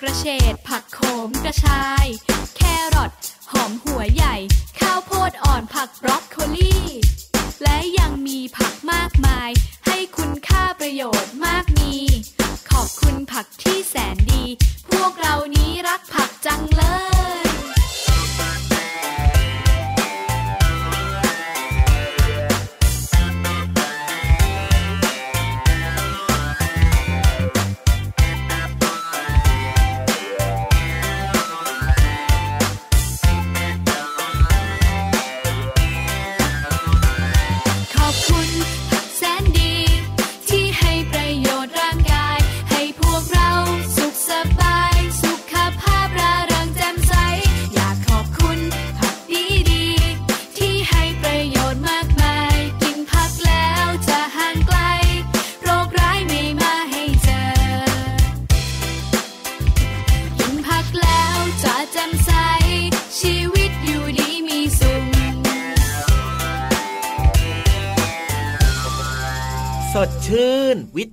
กระเฉดผักโขมกระชาย แครอทหอมหัวใหญ่ ข้าวโพดอ่อนผักบรอกโคลี และยังมีผักมากมาย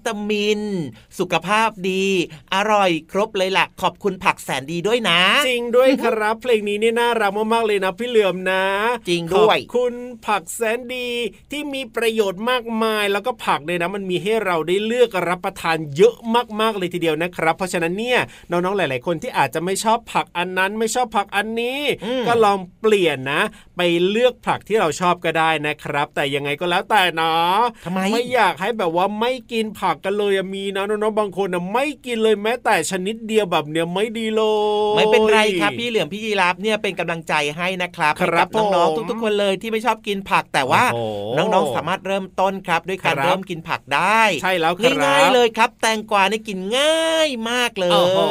ตามินสุขภาพดี อร่อยครบเลยแหละขอบคุณผักแสนดีด้วยนะ จริงด้วยครับ เพลงนี้นี่น่ารักมากๆเลยนะพี่เหลือมนะ จริงด้วยคุณผักแสนดีที่มีประโยชน์มากมาย แล้วก็ผักเนี่ยนะมันมีให้เราได้เลือกรับประทานเยอะมากๆเลยทีเดียวนะครับ เพราะฉะนั้นเนี่ยน้องๆหลาย ๆ คนที่อาจจะไม่ชอบผักอันนั้นไม่ชอบผักอันนี้ ก็ลองเปลี่ยนนะ ไปเลือกผักที่เราชอบก็ได้นะครับ แต่ยังไงก็แล้วแต่เนาะทำไมไม่อยากให้แบบว่าไม่กินผักกันเลยมีนะน้องๆบางคนนะไม่กินเลยแม้แต่ชนิดเดียวแบบเนี้ยไม่ดีเลยไม่เป็นไรครับพี่เหลือมพี่ยีรับเนี่ยเป็นกำลังใจให้นะครับครับน้องๆทุกๆคนเลยที่ไม่ชอบกินผักแต่ว่าน้องๆสามารถเริ่มต้นครับ ด้วยการเริ่มกินผักได้ ใช่แล้วครับง่ายๆเลยครับ แตงกวานี่กินง่ายมากเล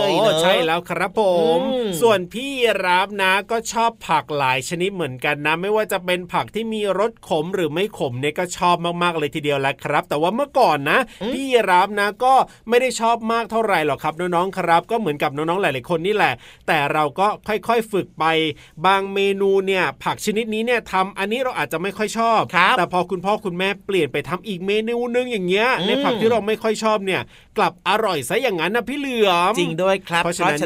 ยใช่แล้วครับผม ส่วนพี่รับนะก็ชอบผักหลายชนิดเหมือนกันนะ ไม่ว่าจะเป็นผักที่มีรสขมหรือไม่ขมเนี่ยก็ชอบมากๆเลยทีเดียวแหละครับ แต่ว่าเมื่อก่อนนะ พี่รับนะก็ไม่ได้ชอบมากเท่าไหร่หรอกครับน้องๆครับ ก็เหมือนกับน้องๆหลายๆคนนี่แหละ แต่เราก็ค่อยๆฝึกไป บางเมนูเนี่ยผักชนิดนี้เนี่ยทำอันนี้เราอาจจะไม่ค่อยชอบ แต่พอคุณพ่อคุณแม่เปลี่ยนไปทำอีกเมนูนึงอย่างเงี้ยในผักที่เราไม่ค่อยชอบเนี่ย กลับอร่อยซะอย่างนั้นนะพี่เหลือมจริงด้วยครับเพราะฉะนั้น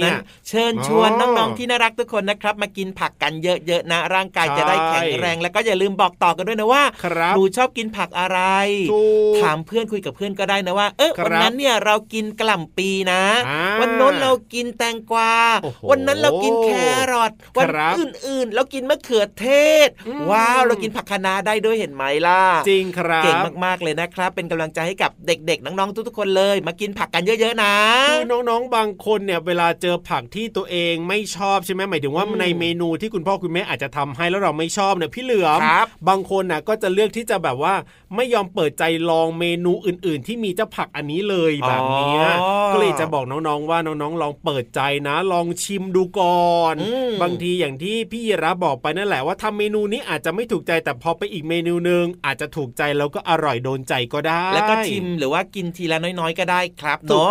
เชิญชวนน้องๆที่น่ารักทุกคนนะครับ มากินผักกันเยอะๆนะร่างกายจะได้แข็งแรง แล้วก็อย่าลืมบอกต่อกันด้วยนะว่าหนูชอบกินผักอะไรถามเพื่อนคุยกับเพื่อนก็ได้นะว่าเออวันนั้นเนี่ยเรากินกล่ำปีนะ วันน้นเรากินแตงกวา วันนั้นเรากินแครอทวันอื่นๆเรากินมะเขือเทศ ว้าวเรากินผักคะน้าได้ด้วยเห็นไหมล่ะจริงครับเก่งมากๆเลยนะครับ เป็นกำลังใจให้กับเด็กๆน้องๆทุกๆคนเลยมากินผักกันเยอะ ๆ นะคือน้องๆบางคนเนี่ยเวลาเจอผักที่ตัวเองไม่ชอบใช่ไหมหมายถึงว่าในเมนูที่คุณพ่อคุณแม่อาจจะทำให้แล้วเราไม่ชอบเนี่ยพี่เหลือมบางคนน่ะก็จะเลือกที่จะแบบว่าไม่ยอมเปิดใจลองเมนูอื่น ๆ ที่มีเจ้าผักอันนี้เลยแบบนี้ก็เลยจะบอกน้องๆว่าน้องๆ ลองเปิดใจนะ ลองชิมดูก่อน บางทีอย่างที่พี่รับบอกไปนั่นแหละว่าทำเมนูนี้อาจจะไม่ถูกใจแต่พอไปอีกเมนูหนึ่งอาจจะถูกใจแล้วก็อร่อยโดนใจก็ได้ แล้วก็ชิมหรือว่ากินทีละน้อยๆก็ได้ครับเนาะ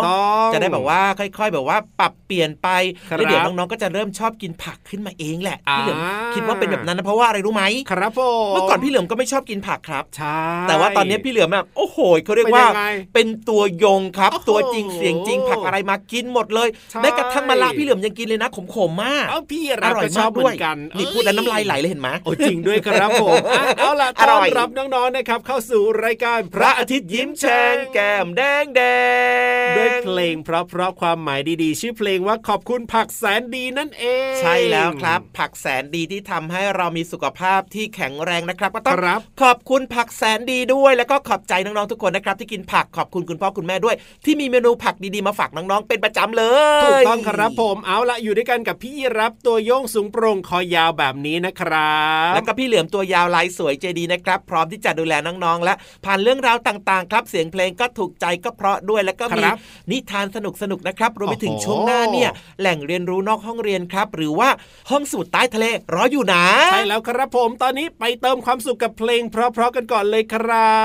จะได้แบบว่าค่อยๆ แบบว่าปรับเปลี่ยนไปแล้วเดี๋ยวน้องๆก็จะเริ่มชอบกินผักขึ้นมาเองแหละพี่เหลือมคิดว่าเป็นแบบนั้นนะเพราะว่าอะไรรู้ไหมครับผมเมื่อก่อนพี่เหลือมก็ไม่ชอบกินผักครับใช่แต่ว่าตอนนี้พี่เหลือมแบบโอ้โหเขาเรียกว่า เป็นตัวยงครับ ตัวจริงเสียงจริงผักอะไรมากินหมดเลยได้กระทั่งมะละพี่เหลือมยังกินเลยนะขมๆมากพี่อร่อยมากด้วยกันนี่พูดแล้วน้ำลายไหลเลยเห็นไหมโอ้จริงด้วยครับผมเอาล่ะต้อนรับน้องๆนะครับ เข้าสู่รายการพระอาทิตย์ยิ้มแฉ่งแก้มแดงแดงด้วยเพลงเพราะเพราะความหมายดีๆ ชื่อเพลงว่าขอบคุณผักแสนดีนั่นเอง ใช่แล้วครับ ผักแสนดีที่ทำให้เรามีสุขภาพที่แข็งแรงนะครับ ก็ต้องขอบคุณผักแสนดีด้วย แล้วก็ขอบใจน้องๆทุกคนนะครับ ที่กินผักขอบคุณคุณพ่อคุณแม่ด้วย ที่มีเมนูผักดีๆมาฝากน้องๆเป็นประจำเลยถูกต้องครับผมเอาละอยู่ด้วยกันกับพี่รับตัวโยงสูงโปร่งคอยาวแบบนี้นะครับ แล้วก็พี่เหลือมตัวยาวลายสวยใจดีนะครับ พร้อมที่จะดูแลน้องๆและผ่านเรื่องราวต่างๆ ครับเสียงเพลงก็ถูกใจก็เพราะด้วยแล้วก็มีนิทานสนุกๆนะครับรวมไปถึงช่วงหน้าเนี่ยแหล่งเรียนรู้นอกห้องเรียนครับ หรือว่าห้องสูตรใต้ทะเลรออยู่นะใช่แล้วครับผมตอนนี้ไปเติมความสุขกับเพลงเพราะๆกันก่อนเลยครั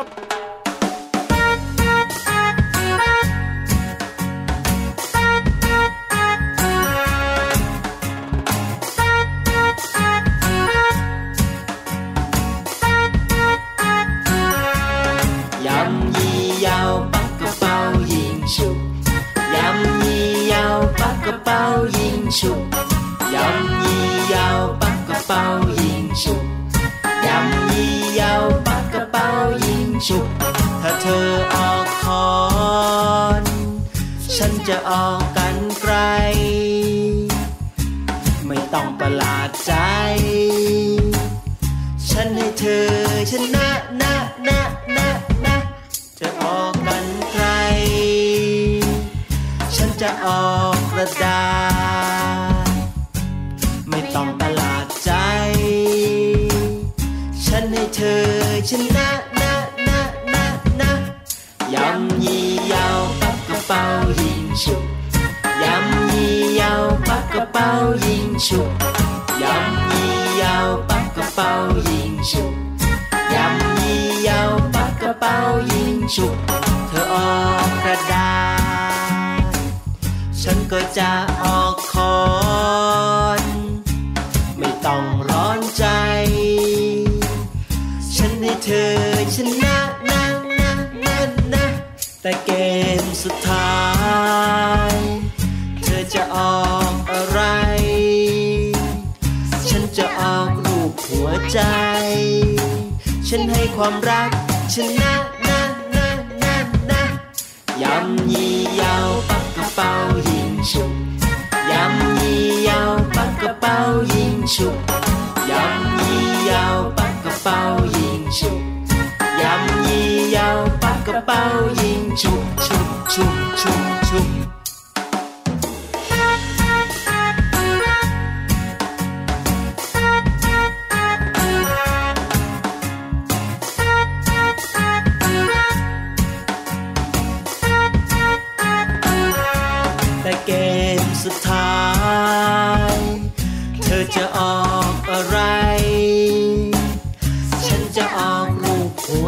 บ ยิงฉุกเธอออกกระดาษ ฉันก็จะออกคอน ไม่ต้องร้อนใจ ฉันให้เธอชนะนะนะนะนะแต่เกมสุดท้าย เธอจะออกอะไร ฉันจะออกรูปหัวใจ ฉันให้ความรักชนะ ยำยี่ยาวปักกระเป๋ายิงฉุกยำยี่ยาวปักกระเป๋ายิงฉุก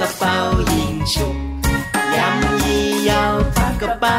กระเป๋ายิงฉุกยำยี่ยาวปา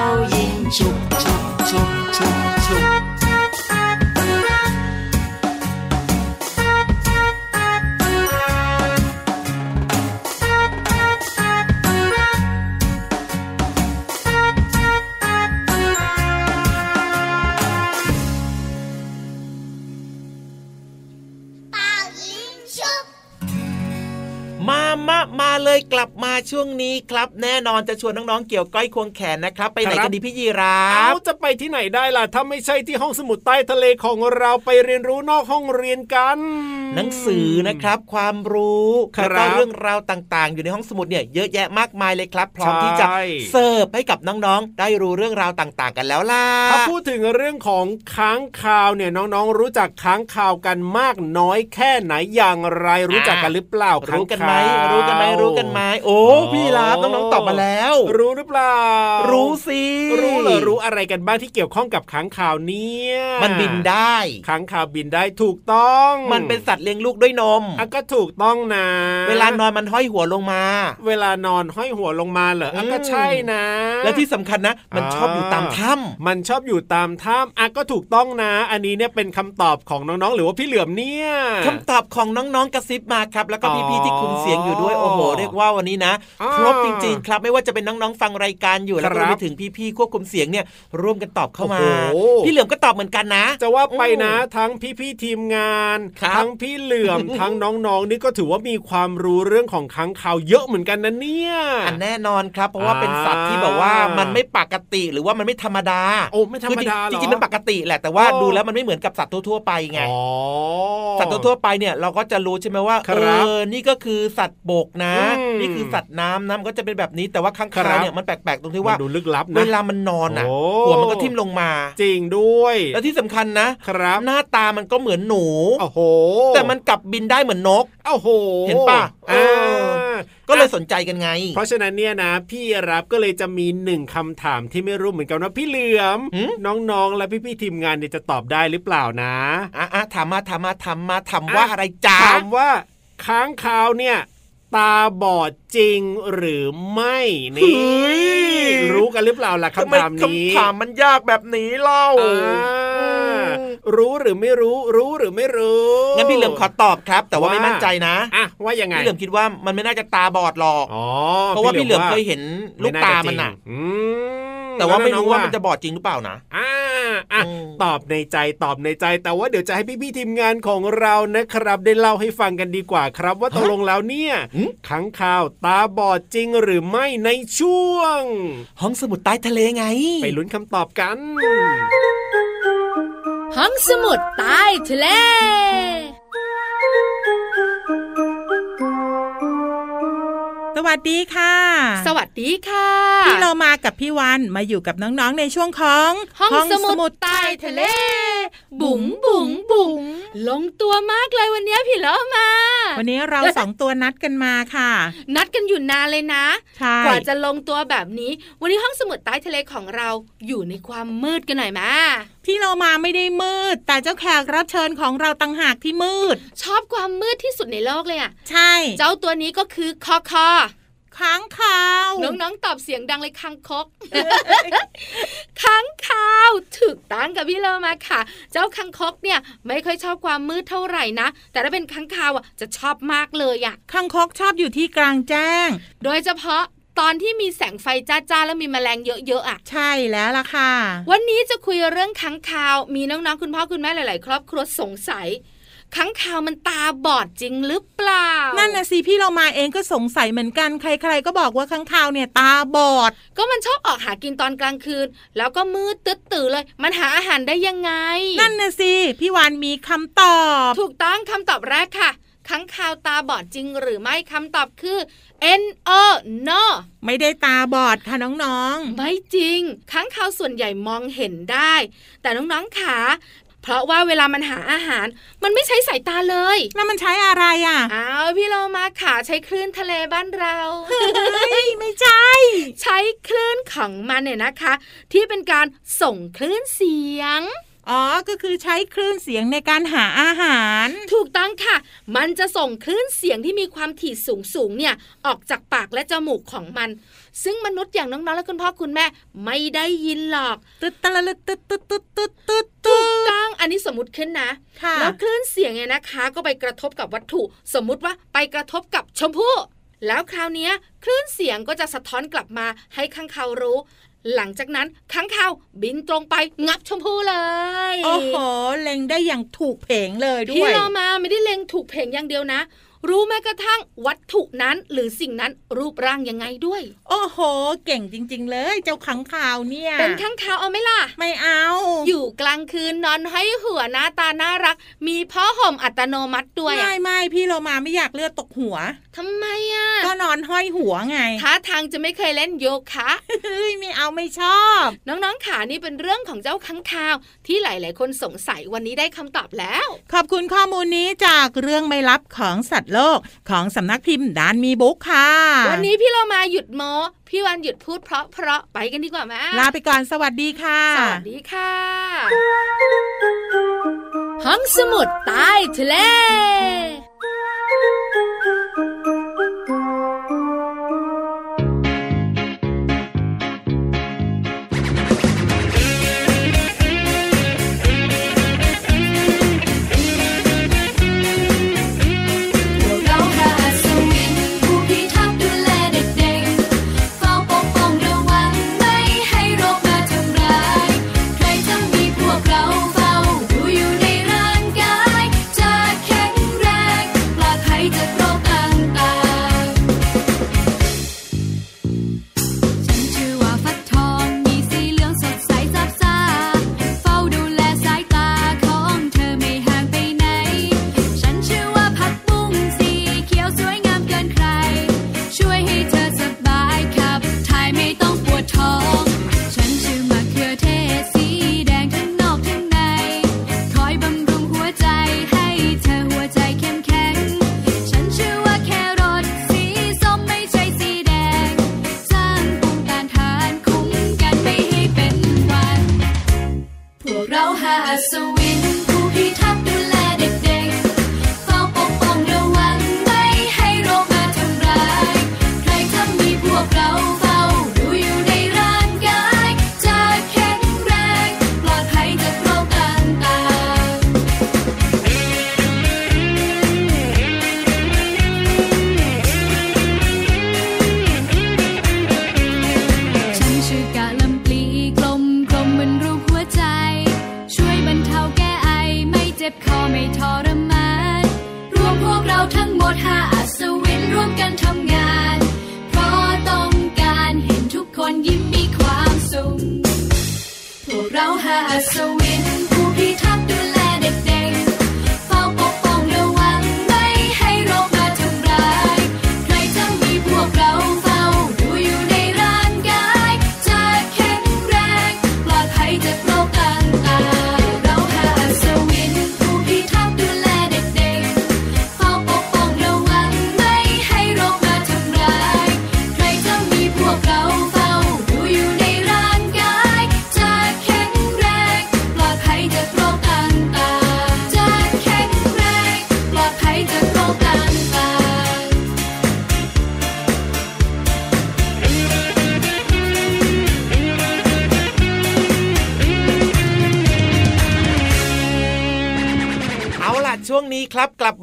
เลยกลับมาช่วงนี้ครับ แน่นอนจะชวนน้องๆเกี่ยวก้อยควงแขนนะครับไปไหนกันดีพี่ยีราฟจะไปที่ไหนได้ล่ะถ้าไม่ใช่ที่ห้องสมุดใต้ทะเลของเราไปเรียนรู้นอกห้องเรียนกัน หนังสือนะครับ ความรู้แล้วก็เรื่องราวต่างๆ อยู่ในห้องสมุดเนี่ยเยอะแยะมากมายเลยครับพร้อมที่จะเสิร์ฟให้กับน้องๆ ได้รู้เรื่องราวต่างๆ กันแล้วล่ะถ้าพูดถึงเรื่องของค้างคาวเนี่ยน้องๆ รู้จักค้างคาวกันมากน้อยแค่ไหนอย่างไรรู้จักกันหรือเปล่ารู้กันไหมรู้กันไหมรู้กันไหมโอ้พี่ลาบน้องๆตอบมาแล้ว รู้หรือเปล่า รู้สิรู้เหรอรู้อะไรกันบ้างที่เกี่ยวข้องกับค้างคาวเนี่ยมันบินได้ค้างคาวบินได้ถูกต้อง มันเป็นสัตว์เลี้ยงลูกด้วยนมอะก็ถูกต้องนะ เวลานอนมันห้อยหัวลงมา เวลานอนห้อยหัวลงมาเหรออะก็ใช่นะ และที่สำคัญนะ มันชอบอยู่ตามถ้ำมันชอบอยู่ตามถ้ำอะก็ถูกต้องนะ อันนี้เนี่ยเป็นคำตอบของน้องๆ หรือว่าพี่เหลือมเนี่ยคำตอบของน้องๆกระซิบมาครับ แล้วก็พี่ๆที่คุมเสียงอยู่ด้วยโอ้โหเรียกว่าวันนี้นะ ครบจริง ๆ ครับไม่ว่าจะเป็นน้องๆฟังรายการอยู่แล้วก็ไปถึงพี่ๆควบคุมเสียงเนี่ยร่วมกันตอบเข้ามาพี่เหลือมก็ตอบเหมือนกันนะ จะว่าไปนะ ทั้งพี่ๆทีมงาน ทั้งพี่เหลือมทั้งน้องๆนี่ก็ถือว่ามีความรู้เรื่องของค้างคาวเยอะเหมือนกันนะเนี่ยอันแน่นอนครับ เพราะว่าเป็นสัตว์ที่แบบว่ามันไม่ปกติหรือว่ามันไม่ธรรมดาโอ้ไม่ธรรมดาจริงๆมันปกติแหละแต่ว่าดูแล้วมันไม่เหมือนกับสัตว์ทั่วๆไปไงสัตว์ทั่วไปเนี่ยเราก็จะรู้ใช่ไหมว่าเออนี่ก็คือสัตว์บกนะนี่คือสัตว์น้ำนะมันก็จะเป็นแบบนี้แต่ว่าข้างคาวเนี่ยมันแปลกๆตรงที่ว่าดูลึกลับนะเวลามันนอนอะหัวมันก็ทิ่มลงมา จริงด้วย แล้วที่สำคัญนะครับหน้าตามันก็เหมือนหนูโอ้โห แต่มันกลับบินได้เหมือนนกโอ้โห เห็นปะก็เลยสนใจกันไง เพราะฉะนั้นเนี่ยนะ พี่รับก็เลยจะมีหนึ่งคำถามที่ไม่รู้เหมือนกันว่าพี่เหลือม น้องๆ และพี่ๆทีมงานเนี่ยจะตอบได้หรือเปล่านะอะถามมาถามมาถามมาถามว่าอะไรจ้าถามว่าค้างคาวเนี่ย ตาบอดจริงหรือไม่นี่รู้กันหรือเปล่าล่ะคำถามนี้คำถามมันยากแบบนี้เล่ารู้หรือไม่รู้รู้หรือไม่รู้งั้นพี่เหลิมขอตอบครับ แต่ว่าไม่มั่นใจนะอะว่ายังไงพี่เหลิมคิดว่ามันไม่น่าจะตาบอดหรอกเพราะว่าพี่เหลิมเคยเห็นลูกตามันอะ แต่ว่าไม่รู้ว่ามันจะบอดจริงหรือเปล่านะอ่าอะตอบในใจตอบในใจ แต่ว่าเดี๋ยวจะให้พี่ๆทีมงานของเรานะครับ ได้เล่าให้ฟังกันดีกว่าครับ ว่าตกลงแล้วเนี่ยขังข่าวตาบอดจริงหรือไม่ในช่วง ห้องสมุดใต้ทะเลไง ไปลุ้นคำตอบกัน ห้องสมุดใต้ทะเล สวัสดีค่ะ สวัสดีค่ะพี่เรามากับพี่วันมาอยู่กับน้องๆในช่วงของห้องสมุดใต้ทะเล บุ๋งบุ๋งบุ๋งลงตัวมากเลยวันนี้พี่เรามา วันนี้เราสองตัวนัดกันมาค่ะ นัดกันอยู่นานเลยนะใช่กว่าจะลงตัวแบบนี้ วันนี้ห้องสมุดใต้ทะเลของเราอยู่ในความมืดกันหน่อยมา พี่เรามาไม่ได้มืด แต่เจ้าแขกรับเชิญของเราต่างหากที่มืด ชอบความมืดที่สุดในโลกเลยอะใช่ เจ้าตัวนี้ก็คือคอคอค้างคาว น้องๆ ตอบเสียงดังเลยค้างคกค้างคาวถูกตั้งกับพี่เลมาค่ะ เจ้าค้างคกเนี่ยไม่ค่อยชอบความมืดเท่าไหร่นะ แต่ถ้าเป็นค้างคาวอะจะชอบมากเลยอะค้างคกชอบอยู่ที่กลางแจ้ง โดยเฉพาะ ตอนที่มีแสงไฟจ้าๆแล้วมีแมลงเยอะๆอะ ใช่แล้วล่ะค่ะ วันนี้จะคุยเรื่องค้างคาว มีน้องๆคุณพ่อคุณแม่หลาย ๆ ครอบครัวสงสัยค้างคาวมันตาบอดจริงหรือเปล่า นั่นนะสิพี่เรามาเองก็สงสัยเหมือนกัน ใคร ๆ ก็บอกว่าค้างคาวเนี่ยตาบอด ก็มันชอบออกหากินตอนกลางคืน แล้วก็มืดตึ๊ดตื่นเลย มันหาอาหารได้ยังไง นั่นนะสิพี่วานมีคำตอบ ถูกต้องคำตอบแรกค่ะ ค้างคาวตาบอดจริงหรือไม่คำตอบคือ N O no ไม่ได้ตาบอดค่ะน้องๆ ไม่จริงค้างคาวส่วนใหญ่มองเห็นได้ แต่น้องๆขาเพราะว่าเวลามันหาอาหาร มันไม่ใช้สายตาเลย แล้วมันใช้อะไรอะอ้าวพี่เรามาขาใช้คลื่นทะเลบ้านเราเฮ้ยไม่ใช่ ใช้คลื่นของมันเนี่ยนะคะ ที่เป็นการส่งคลื่นเสียง อ๋อ ก็คือใช้คลื่นเสียงในการหาอาหาร ถูกต้องค่ะ มันจะส่งคลื่นเสียงที่มีความถี่สูงสูงเนี่ยออกจากปากและจมูกของมัน ซึ่งมนุษย์อย่างน้องๆและคุณพ่อคุณแม่ไม่ได้ยินหรอกตึ๊ดตะละตึ๊ดตึ๊ดตึ๊ดตึ๊ดตึ๊ดถูกต้องอันนี้สมมติขึ้นนะแล้วคลื่นเสียงเนี่ยนะคะ ก็ไปกระทบกับวัตถุ สมมุติว่าไปกระทบกับชมพู่แล้วคราวนี้คลื่นเสียงก็จะสะท้อนกลับมาให้ข้างเขารู้ หลังจากนั้นค้างคาวบินตรงไปงับชมพู่เลย โอ้โหเล็งได้อย่างถูกเพงเลยด้วยพี่เรามาไม่ได้เล็งถูกเพงอย่างเดียวนะ รู้แม้กระทั่งวัตถุนั้นหรือสิ่งนั้นรูปร่างยังไงด้วย โอ้โห เก่งจริง ๆ เลย เจ้าขังข่าวเนี่ย เป็นข้างคาวเอาไหมล่ะ ไม่เอา อยู่กลางคืนนอนให้หัวหน้าตาน่ารัก มีพ่อห่มอัตโนมัติด้วยไม่ไม่พี่เรามาไม่อยากเลือดตกหัวทำไมอะ ก็นอนห้อยหัวไงท่าทางจะไม่เคยเล่นโยคะเฮ้ยไม่เอาไม่ชอบ น้องๆขานี่เป็นเรื่องของเจ้าข้างคาว ที่หลาย ๆ คนสงสัยวันนี้ได้คำตอบแล้ว ขอบคุณข้อมูลนี้จากเรื่องไม่ลับของสัตว์โลกของสำนักพิมพ์ดานมีบุ๊กค่ะ วันนี้พี่เรามาหยุดโมพี่วันหยุดพูดเพราะเพราะๆไปกันดีกว่าแม่ลาไปก่อนสวัสดีค่ะ สวัสดีค่ะห้องสมุดใต้ทะเล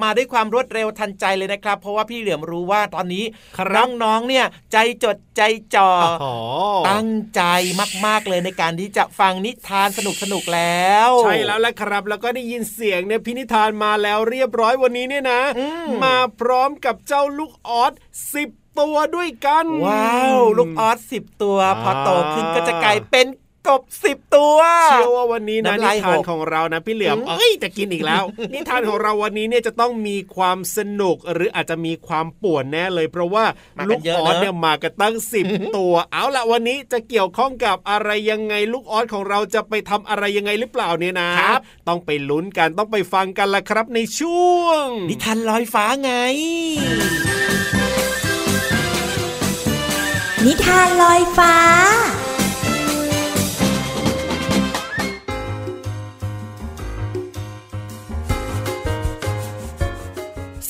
มาด้วยความรวดเร็วทันใจเลยนะครับ เพราะว่าพี่เหลือมรู้ว่าตอนนี้ครับน้องๆเนี่ยใจจดใจจ่ออ๋อตั้งใจมาก ๆเลยในการที่จะฟังนิทานสนุกๆแล้ว ใช่แล้วแหละครับ แล้วก็ได้ยินเสียงเนี่ยพินิธานมาแล้วเรียบร้อยวันนี้เนี่ยนะอืมมาพร้อมกับเจ้าลูกออสสิบตัวด้วยกัน ว้าว ลูกออสสิบตัวอ่าพอโตขึ้นก็จะกลายเป็น กบสิบตัวเชื่อว่าวันนี้นะน้ำนิลายทานหกของเรานะพี่เหลือมอืมเอ้ยจะกินอีกแล้ว นิทานของเราวันนี้เนี่ยจะต้องมีความสนุกหรืออาจจะมีความป่วนแน่เลย เพราะว่ามาลูกันกเยอะออสเนอะเนี่ยมากันตั้งสิบตัว เอาละวันนี้จะเกี่ยวข้องกับอะไรยังไงลูกออสของเราจะไปทำอะไรยังไงหรือเปล่าเนี่ยนะครับ ต้องไปลุ้นกันต้องไปฟังกันละครับในช่วง นิทานลอยฟ้าไง นิทานลอยฟ้า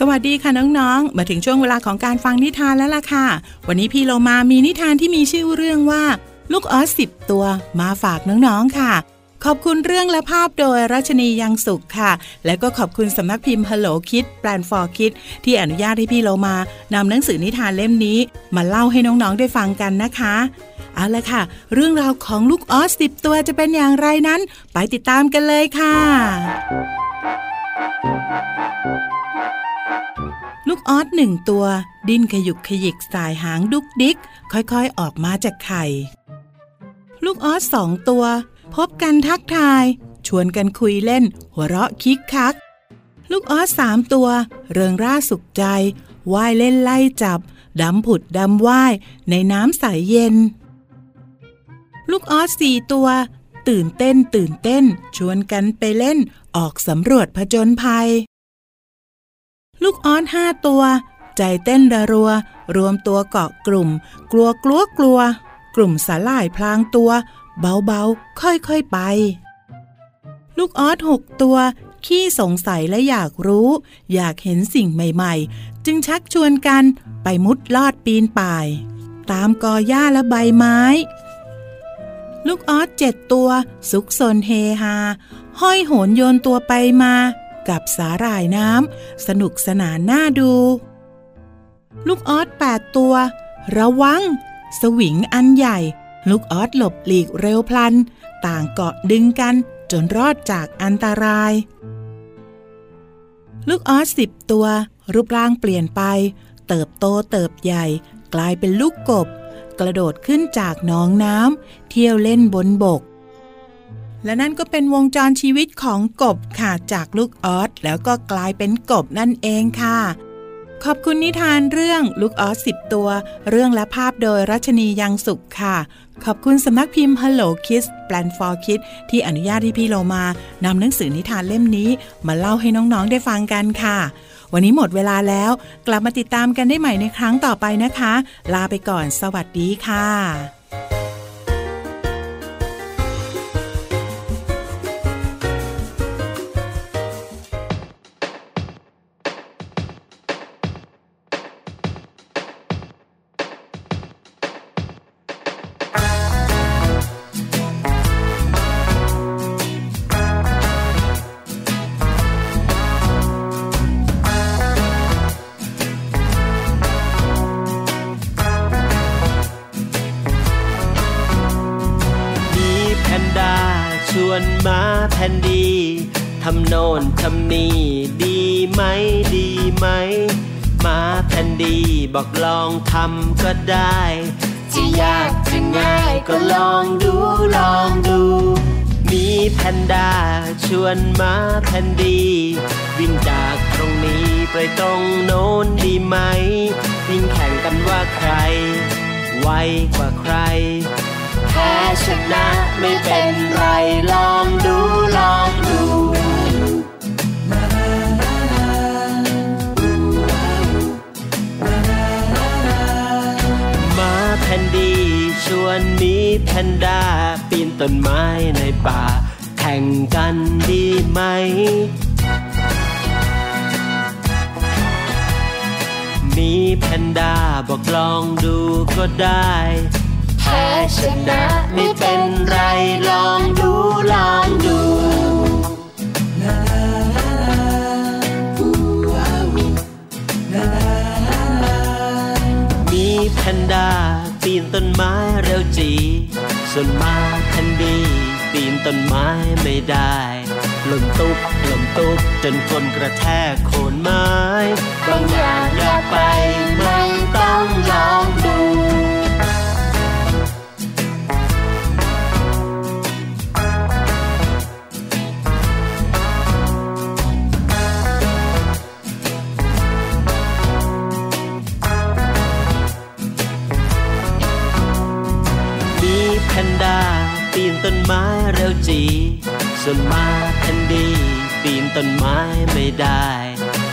สวัสดีค่ะน้องๆ มาถึงช่วงเวลาของการฟังนิทานแล้วล่ะค่ะ วันนี้พี่เรามามีนิทานที่มีชื่อเรื่องว่า ลูกออสสิบตัวมาฝากน้องๆค่ะ ขอบคุณเรื่องและภาพโดยรัชนียังสุขค่ะ และก็ขอบคุณสำนักพิมพ์ Hello Kid แปลน for Kids ที่อนุญาตให้พี่เรามานำหนังสือนิทานเล่มนี้ มาเล่าให้น้องๆได้ฟังกันนะคะเอาละค่ะ เรื่องราวของลูกออสสิบตัวจะเป็นอย่างไรนั้น ไปติดตามกันเลยค่ะ ลูกออสหนึ่งตัว ดิ้นขยุกขยิกสายหางดุกดิก ค่อยๆ ออกมาจากไข่ ลูกออสสองตัว พบกันทักทาย ชวนกันคุยเล่น หัวเราะคิกคัก ลูกออสสามตัว เริงร่าสุขใจว่ายเล่นไล่จับดำผุดดำว่ายในน้ำใสยเย็น ลูกออสสี่ตัว ตื่นเต้นตื่นเต้น ชวนกันไปเล่นออกสำรวจผจญภัย ลูกออสห้าตัว ใจเต้นระรัว รวมตัวเกาะกลุ่ม กลัวกลัวกลัว กลุ่มสาลายพลางตัว เบาๆ ค่อยๆไป ลูกออสหกตัว ขี้สงสัยและอยากรู้ อยากเห็นสิ่งใหม่ๆ จึงชักชวนกันไปมุดลอดปีนป่าย ตามกอหญ้าและใบไม้ ลูกออสเจ็ดตัว สุกสนเฮฮา ห้อยโหนโยนตัวไปมา กับสาหร่ายน้ำสนุกสนานน่าดู ลูกออสแปดตัว ระวัง สวิงอันใหญ่ ลูกออสหลบหลีกเร็วพลัน ต่างเกาะดึงกันจนรอดจากอันตราย ลูกออสสิบตัว รูปร่างเปลี่ยนไป เติบโตเติบใหญ่ กลายเป็นลูกกบ กระโดดขึ้นจากหนองน้ำเที่ยวเล่นบนบก และนั่นก็เป็นวงจรชีวิตของกบค่ะจากลูกออสแล้วก็กลายเป็นกบนั่นเองค่ะ ขอบคุณนิทานเรื่องลูกออสสิบตัว เรื่องและภาพโดยรัชนียังสุขค่ะ ขอบคุณสำนักพิมพ์ Hello Kids Plan for Kids ที่อนุญาตให้พี่โลมานำหนังสือนิทานเล่มนี้ มาเล่าให้น้องๆได้ฟังกันค่ะ วันนี้หมดเวลาแล้ว กลับมาติดตามกันได้ใหม่ในครั้งต่อไปนะคะ ลาไปก่อน สวัสดีค่ะ พนด้าชวนมาแพนดี วิ่งจากตรงนี้ไปตรงโน้นดีไหม วิ่งแข่งกันว่าใคร ไวกว่าใคร แพ้ชนะไม่เป็นไร ลองดูลองดูมาแพนดีชวนหนี้แพนด้าปีนต้นไม้ในป่า ข่งกันดีไหม มีแพนด้าบอกลองดูก็ได้แพ้ชนะไม่เป็นไรลองดูลองดูมีแพนด้าปีนต้นไม้เร็วจีส่วนมา ต้นไม้ไม่ได้หล่นตุ๊บหล่นตุ๊บจนคนกระแทกโคนไม้ บางอย่างอยากไปไม่ ไม้เร็วจี ส่วนมาทันดี ปีนต้นไม้ไม่ได้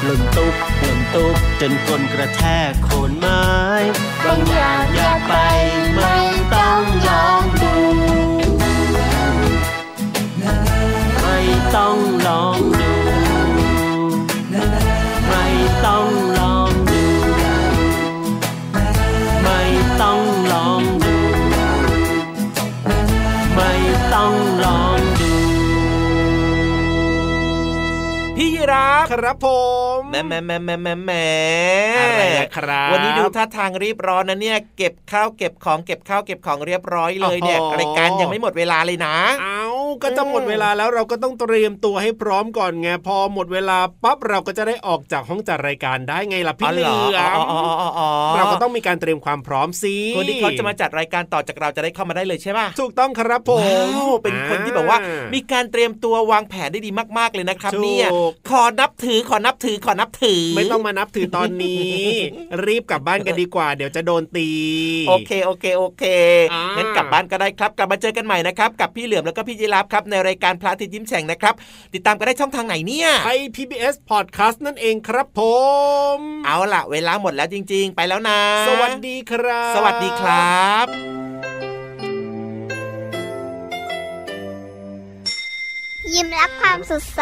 หล่นตุ๊บหล่นตุ๊บจนคนกระแทกโคนไม้ บางอย่างอยากไปไม่ต้อง ครับ ครับผม แม่แม่แม่แม่แม่แม่อะไรครับวันนี้ดูท่าทางรีบร้อนนะเนี่ย เก็บข้าวเก็บของเก็บข้าวเก็บของเรียบร้อยเลยเนี่ยรายการยังไม่หมดเวลาเลยนะ เอาก็จะหมดเวลาแล้วเราก็ต้องเตรียมตัวให้พร้อมก่อนไงพอหมดเวลาปั๊บเราก็จะได้ออกจากห้องจัดรายการได้ไงล่ะพี่เหลือมเราก็ต้องมีการเตรียมความพร้อมสิคนที่เขาจะมาจัดรายการต่อจากเราจะได้เข้ามาได้เลยใช่ไหมถูกต้องครับผมเป็นคนที่แบบว่า มีการเตรียมตัววางแผนได้ดีมาก ๆเลยนะครับเนี่ยขอนับถือขอนับถือขอนับถือ ไม่ต้องมานับถือตอนนี้ รีบกลับบ้านกันดีกว่า เดี๋ยวจะโดนตี โอเคโอเคโอเคงั้นกลับบ้านก็ได้ครับกลับมาเจอกันใหม่นะครับกับพี่เหลือมแล้วก็พี่ยีรับครับในรายการพระอาทิตย์ยิ้มแฉ่งนะครับ ติดตามกันได้ช่องทางไหนเนี่ยไทย PBS Podcast นั่นเองครับผม เอาล่ะ เวลาหมดแล้วจริง ๆ ไปแล้วนะ สวัสดีครับ สวัสดีครับยิ้มรับความสดใส